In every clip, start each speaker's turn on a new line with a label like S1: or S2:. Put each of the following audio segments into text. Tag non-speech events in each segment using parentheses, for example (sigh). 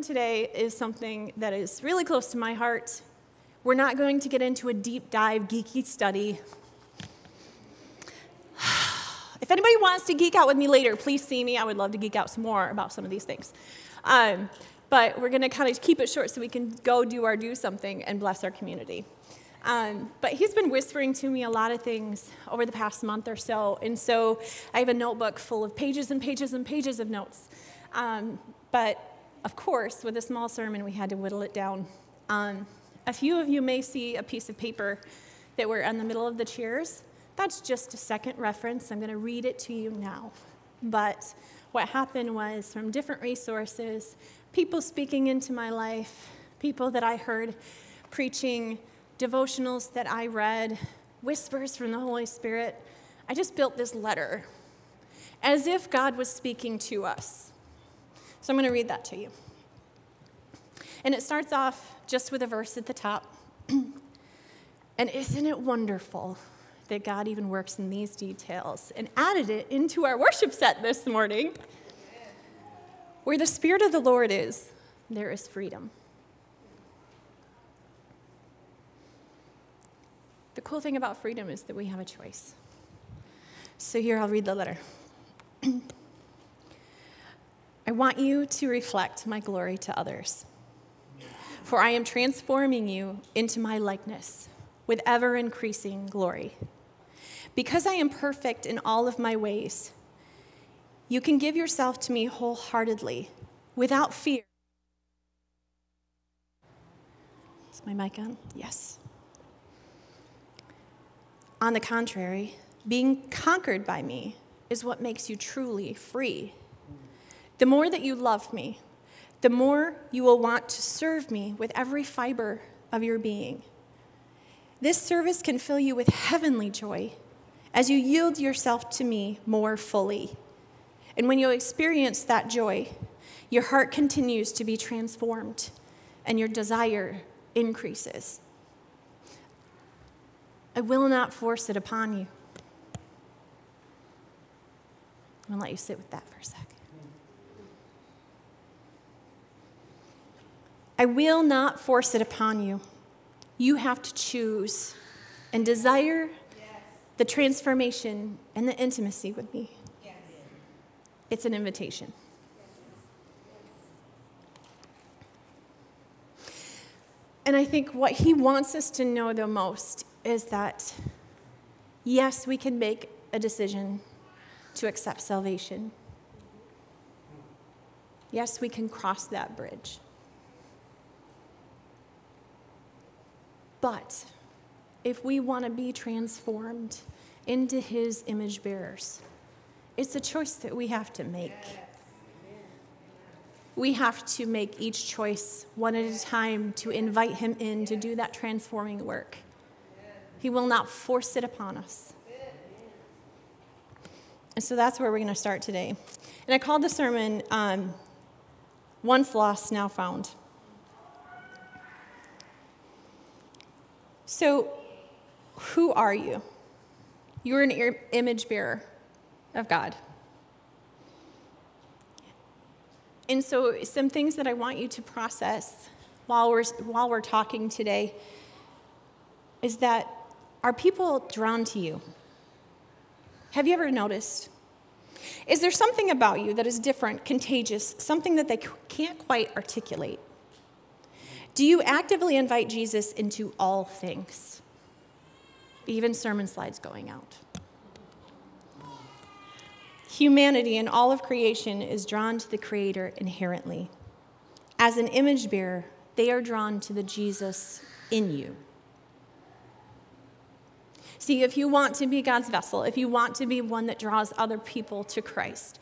S1: sermon today is something that is really close to my heart. We're not going to get into a deep dive, geeky study. (sighs) If anybody wants to geek out with me later, please see me. I would love to geek out some more about some of these things. Um, but we're going to kind of keep it short so we can go do our do something and bless our community. Um, but he's been whispering to me a lot of things over the past month or so. And so I have a notebook full of pages and pages and pages of notes. Um, but of course, with a small sermon, we had to whittle it down. Um, a few of you may see a piece of paper that were in the middle of the chairs. That's just a second reference. I'm going to read it to you now. But what happened was from different resources, people speaking into my life, people that I heard preaching devotionals that I read, whispers from the Holy Spirit. I just built this letter as if God was speaking to us. So I'm going to read that to you. And it starts off just with a verse at the top. (clears throat) and isn't it wonderful that God even works in these details and added it into our worship set this morning? Where the Spirit of the Lord is, there is freedom. The cool thing about freedom is that we have a choice. So here I'll read the letter. (clears throat) I want you to reflect my glory to others. For I am transforming you into my likeness with ever increasing glory. Because I am perfect in all of my ways, you can give yourself to me wholeheartedly without fear. Is my mic on? Yes. On the contrary, being conquered by me is what makes you truly free. The more that you love me, the more you will want to serve me with every fiber of your being. This service can fill you with heavenly joy as you yield yourself to me more fully. And when you experience that joy, your heart continues to be transformed and your desire increases. I will not force it upon you. I'm going to let you sit with that for a second. I will not force it upon you. You have to choose and desire yes. the transformation and the intimacy with me. Yes. It's an invitation. And I think what he wants us to know the most is that, yes, we can make a decision to accept salvation. Yes, we can cross that bridge. But if we want to be transformed into his image bearers, it's a choice that we have to make. We have to make each choice one at a time to invite him in to do that transforming work. He will not force it upon us. And so that's where we're going to start today. And I called the sermon um, Once Lost, Now Found. So, who are you? You're an image bearer of God. And so, some things that I want you to process while we're, while we're talking today is that are people drawn to you? Have you ever noticed? Is there something about you that is different, contagious, something that they can't quite articulate? Do you actively invite Jesus into all things? Even sermon slides going out. Humanity and all of creation is drawn to the Creator inherently. As an image bearer, they are drawn to the Jesus in you. See, if you want to be God's vessel, if you want to be one that draws other people to Christ,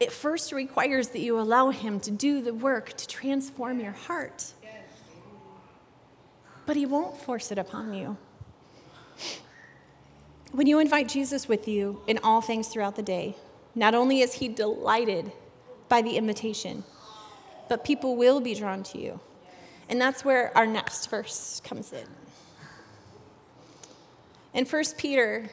S1: it first requires that you allow Him to do the work to transform your heart but He won't force it upon you. When you invite Jesus with you in all things throughout the day, not only is He delighted by the invitation, but people will be drawn to you. And that's where our next verse comes in. In 1 Peter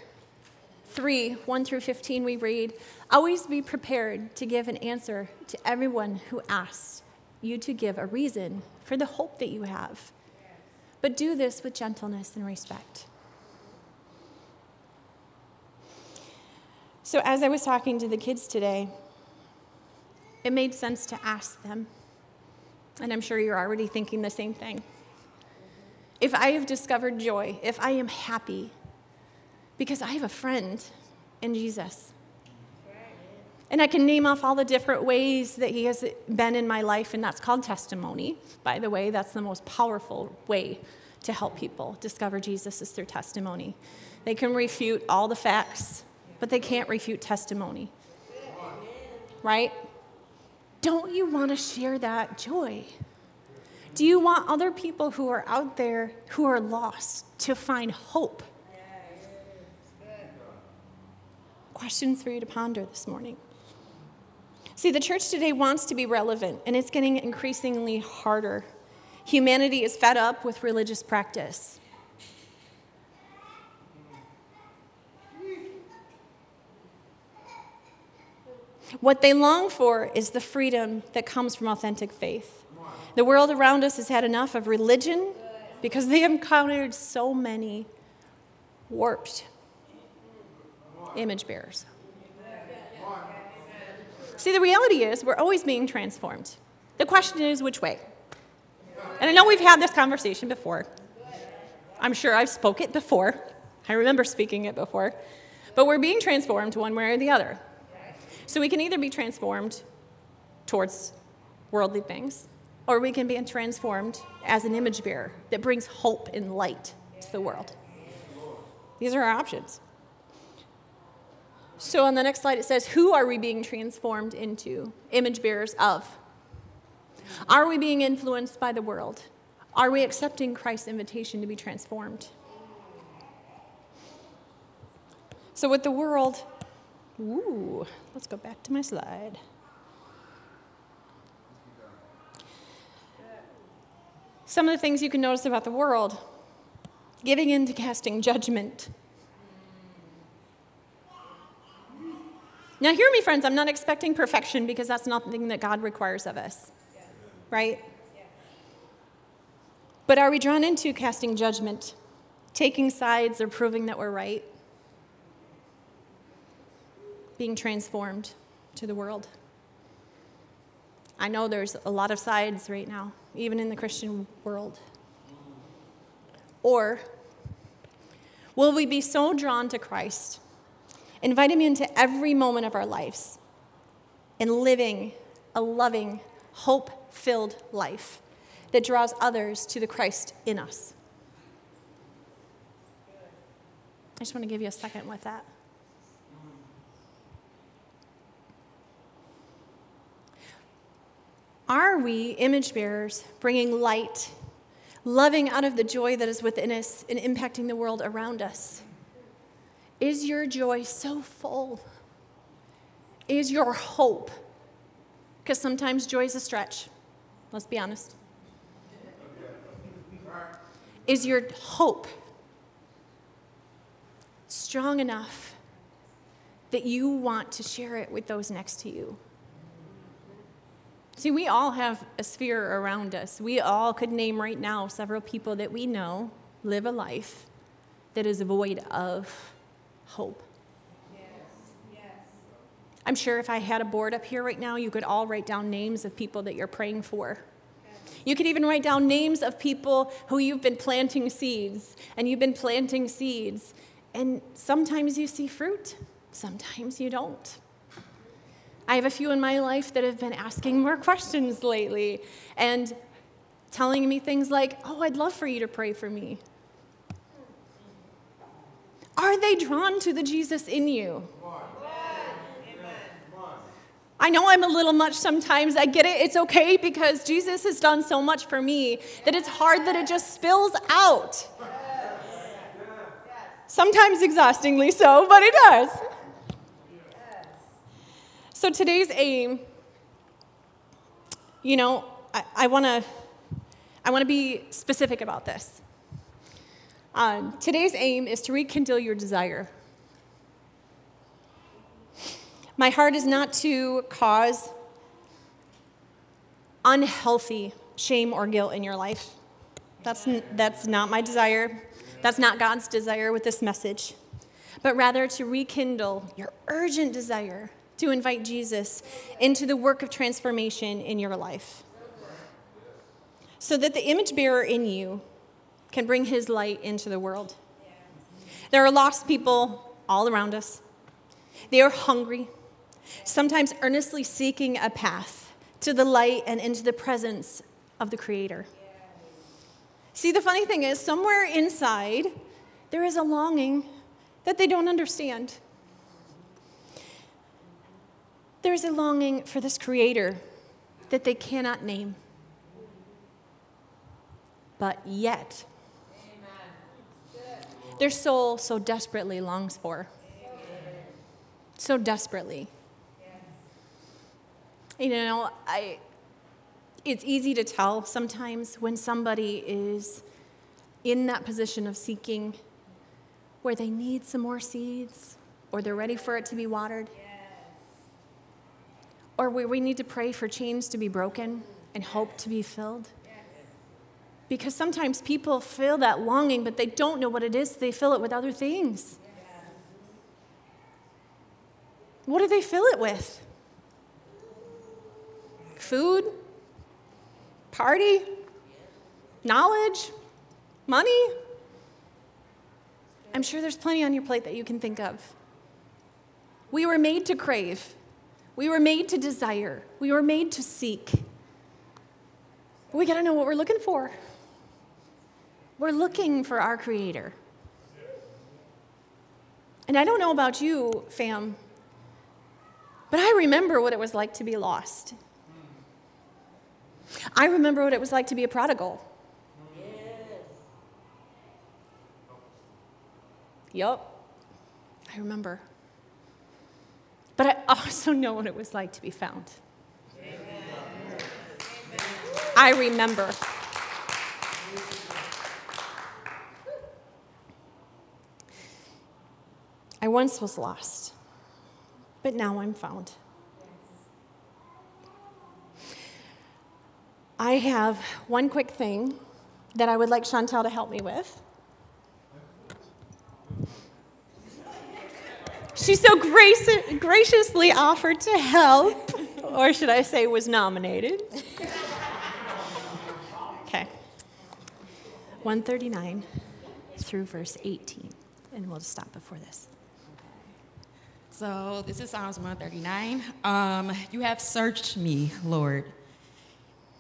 S1: 3 1 through 15, we read, Always be prepared to give an answer to everyone who asks you to give a reason for the hope that you have. But do this with gentleness and respect. So, as I was talking to the kids today, it made sense to ask them. And I'm sure you're already thinking the same thing. If I have discovered joy, if I am happy, because I have a friend in Jesus, and I can name off all the different ways that he has been in my life, and that's called testimony. By the way, that's the most powerful way to help people discover Jesus is through testimony. They can refute all the facts, but they can't refute testimony. Right? Don't you want to share that joy? Do you want other people who are out there who are lost to find hope? Questions for you to ponder this morning. See, the church today wants to be relevant, and it's getting increasingly harder. Humanity is fed up with religious practice. What they long for is the freedom that comes from authentic faith. The world around us has had enough of religion because they encountered so many warped image bearers. See, the reality is we're always being transformed. The question is which way? And I know we've had this conversation before. I'm sure I've spoke it before. I remember speaking it before. But we're being transformed one way or the other. So we can either be transformed towards worldly things, or we can be transformed as an image bearer that brings hope and light to the world. These are our options. So on the next slide, it says, Who are we being transformed into? Image bearers of. Are we being influenced by the world? Are we accepting Christ's invitation to be transformed? So, with the world, ooh, let's go back to my slide. Some of the things you can notice about the world giving in to casting judgment Now, hear me, friends, I'm not expecting perfection because that's nothing that God requires of us, right? But are we drawn into casting judgment, taking sides, or proving that we're right? Being transformed to the world. I know there's a lot of sides right now, even in the Christian world. Or will we be so drawn to Christ Invite Him into every moment of our lives and living a loving, hope filled life that draws others to the Christ in us. I just want to give you a second with that. Are we image bearers bringing light, loving out of the joy that is within us, and impacting the world around us? Is your joy so full? Is your hope? Because sometimes joy is a stretch. Let's be honest. Is your hope strong enough that you want to share it with those next to you? See, we all have a sphere around us. We all could name right now several people that we know live a life that is void of hope. I'm sure if I had a board up here right now, you could all write down names of people that you're praying for. You could even write down names of people who you've been planting seeds, and you've been planting seeds. And sometimes you see fruit, sometimes you don't. I have a few in my life that have been asking more (laughs) questions lately and telling me things like, Oh, I'd love for you to pray for me. Are they drawn to the Jesus in you? I know I'm a little much sometimes. I get it. It's okay because Jesus has done so much for me that it's hard that it just spills out. Sometimes exhaustingly so, but it does. So today's aim, you know, I, I want to I want to be specific about this. Um, today's aim is to rekindle your desire. My heart is not to cause unhealthy shame or guilt in your life. That's, that's not my desire. That's not God's desire with this message. But rather to rekindle your urgent desire to invite Jesus into the work of transformation in your life. So that the image bearer in you can bring his light into the world. There are lost people all around us. They are hungry, sometimes earnestly seeking a path to the light and into the presence of the Creator. See, the funny thing is, somewhere inside, there is a longing that they don't understand. There's a longing for this Creator that they cannot name. But yet, their soul so desperately longs for. So desperately. You know, I, it's easy to tell sometimes when somebody is in that position of seeking where they need some more seeds or they're ready for it to be watered. Or where we need to pray for chains to be broken and hope to be filled. Because sometimes people feel that longing, but they don't know what it is. They fill it with other things. What do they fill it with? Food? Party? Knowledge? Money? I'm sure there's plenty on your plate that you can think of. We were made to crave. We were made to desire. We were made to seek. We got to know what we're looking for. We're looking for our Creator. And I don't know about you, fam, but I remember what it was like to be lost. I remember what it was like to be a prodigal. Yup, I remember. But I also (laughs) know what it was like to be found. Amen. I remember. I once was lost, but now I'm found. I have one quick thing that I would like Chantel to help me with. She so graciously offered to help, or should I say, was nominated. Okay. 139 through verse 18, and we'll just stop before this.
S2: So this is Psalms 139. Um, you have searched me, Lord,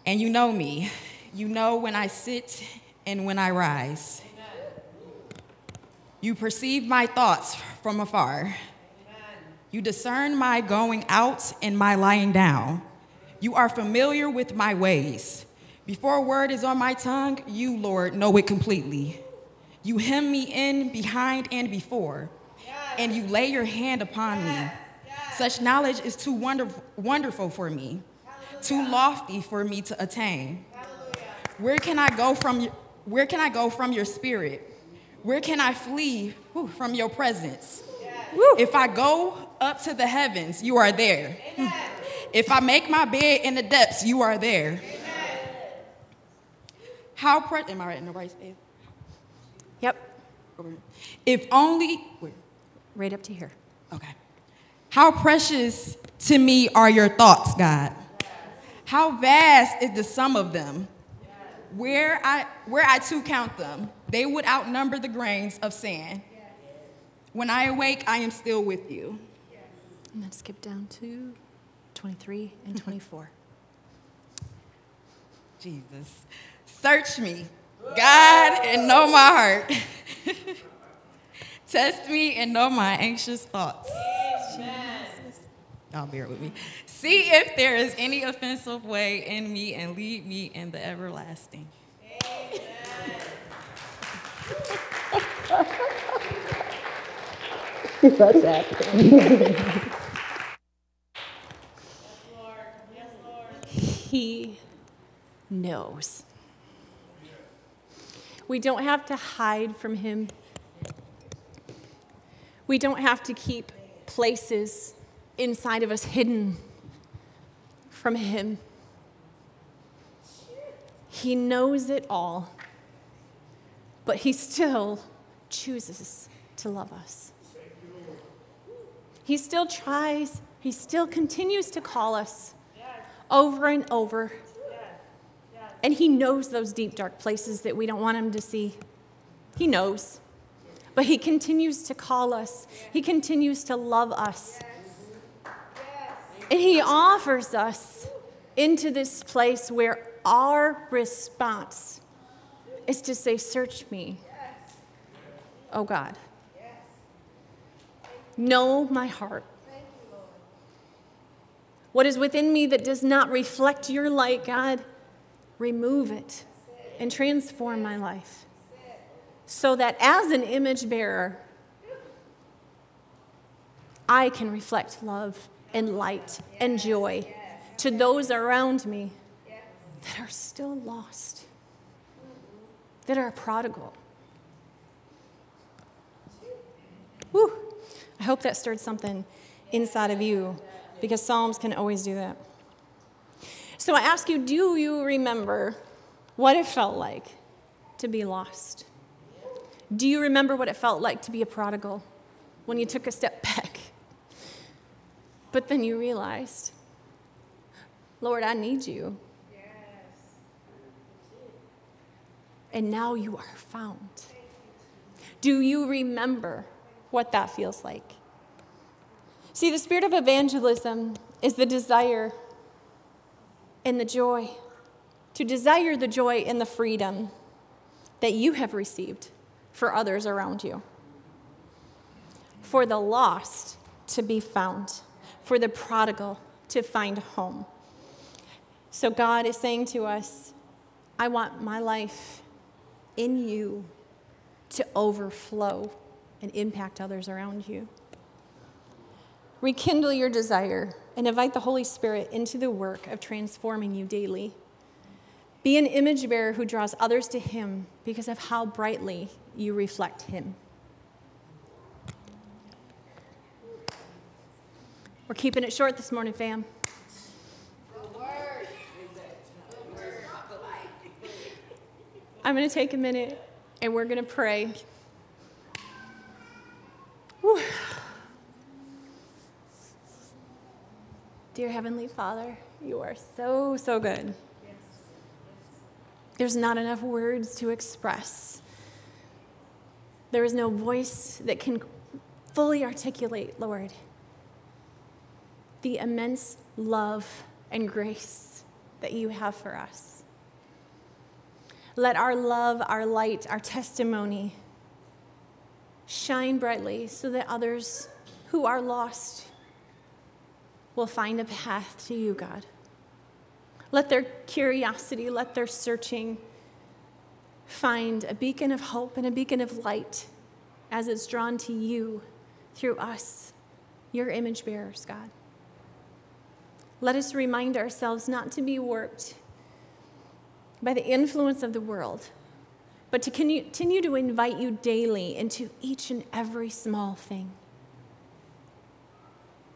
S2: and you know me. You know when I sit and when I rise. You perceive my thoughts from afar. You discern my going out and my lying down. You are familiar with my ways. Before a word is on my tongue, you, Lord, know it completely. You hem me in behind and before and you lay your hand upon me. Such knowledge is too wonderful, wonderful for me, too lofty for me to attain. Where can I go from where can I go from your spirit? Where can I flee whew, from your presence? If I go up to the heavens, you are there. If I make my bed in the depths, you are there. How pre- am I right in the right space?
S1: Yep.
S2: If only where?
S1: Right up to here.
S2: Okay. How precious to me are your thoughts, God. How vast is the sum of them. Where I where I too count them, they would outnumber the grains of sand. When I awake, I am still with you.
S1: And then skip down to 23 and (laughs) 24.
S2: Jesus. Search me, God, and know my heart. (laughs) Test me and know my anxious thoughts. Y'all bear with me. See if there is any offensive way in me and lead me in the everlasting. (laughs)
S1: That's happening. he knows. We don't have to hide from him we don't have to keep places inside of us hidden from Him. He knows it all, but He still chooses to love us. He still tries, He still continues to call us over and over. And He knows those deep, dark places that we don't want Him to see. He knows. But He continues to call us, He continues to love us. And He offers us into this place where our response is to say, Search me, oh God. Know my heart. What is within me that does not reflect your light, God, remove it and transform my life so that as an image bearer, I can reflect love and light and joy to those around me that are still lost, that are prodigal. Whew. I hope that stirred something inside of you because Psalms can always do that. So I ask you do you remember what it felt like to be lost? Do you remember what it felt like to be a prodigal when you took a step (laughs) back? But then you realized, Lord, I need you. And now you are found. Do you remember what that feels like? See, the spirit of evangelism is the desire and the joy, to desire the joy and the freedom that you have received for others around you, for the lost to be found, for the prodigal to find home. So God is saying to us, I want my life in you to overflow and impact others around you. Rekindle your desire and invite the Holy Spirit into the work of transforming you daily. Be an image bearer who draws others to Him because of how brightly you reflect Him. We're keeping it short this morning, fam. I'm going to take a minute and we're going to pray. Whew. Dear Heavenly Father, you are so, so good. There's not enough words to express. There is no voice that can fully articulate, Lord, the immense love and grace that you have for us. Let our love, our light, our testimony shine brightly so that others who are lost will find a path to you, God. Let their curiosity, let their searching find a beacon of hope and a beacon of light as it's drawn to you through us, your image bearers, God. Let us remind ourselves not to be warped by the influence of the world, but to continue to invite you daily into each and every small thing.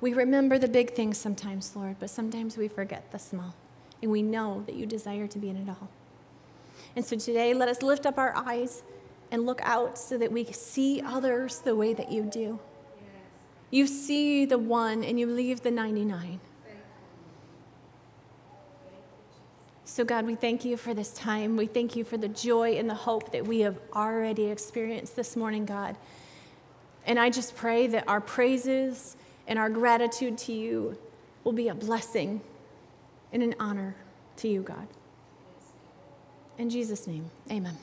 S1: We remember the big things sometimes, Lord, but sometimes we forget the small. And we know that you desire to be in it all. And so today, let us lift up our eyes and look out so that we see others the way that you do. You see the one and you leave the 99. So, God, we thank you for this time. We thank you for the joy and the hope that we have already experienced this morning, God. And I just pray that our praises and our gratitude to you will be a blessing and an honor to you, God. In Jesus' name, amen.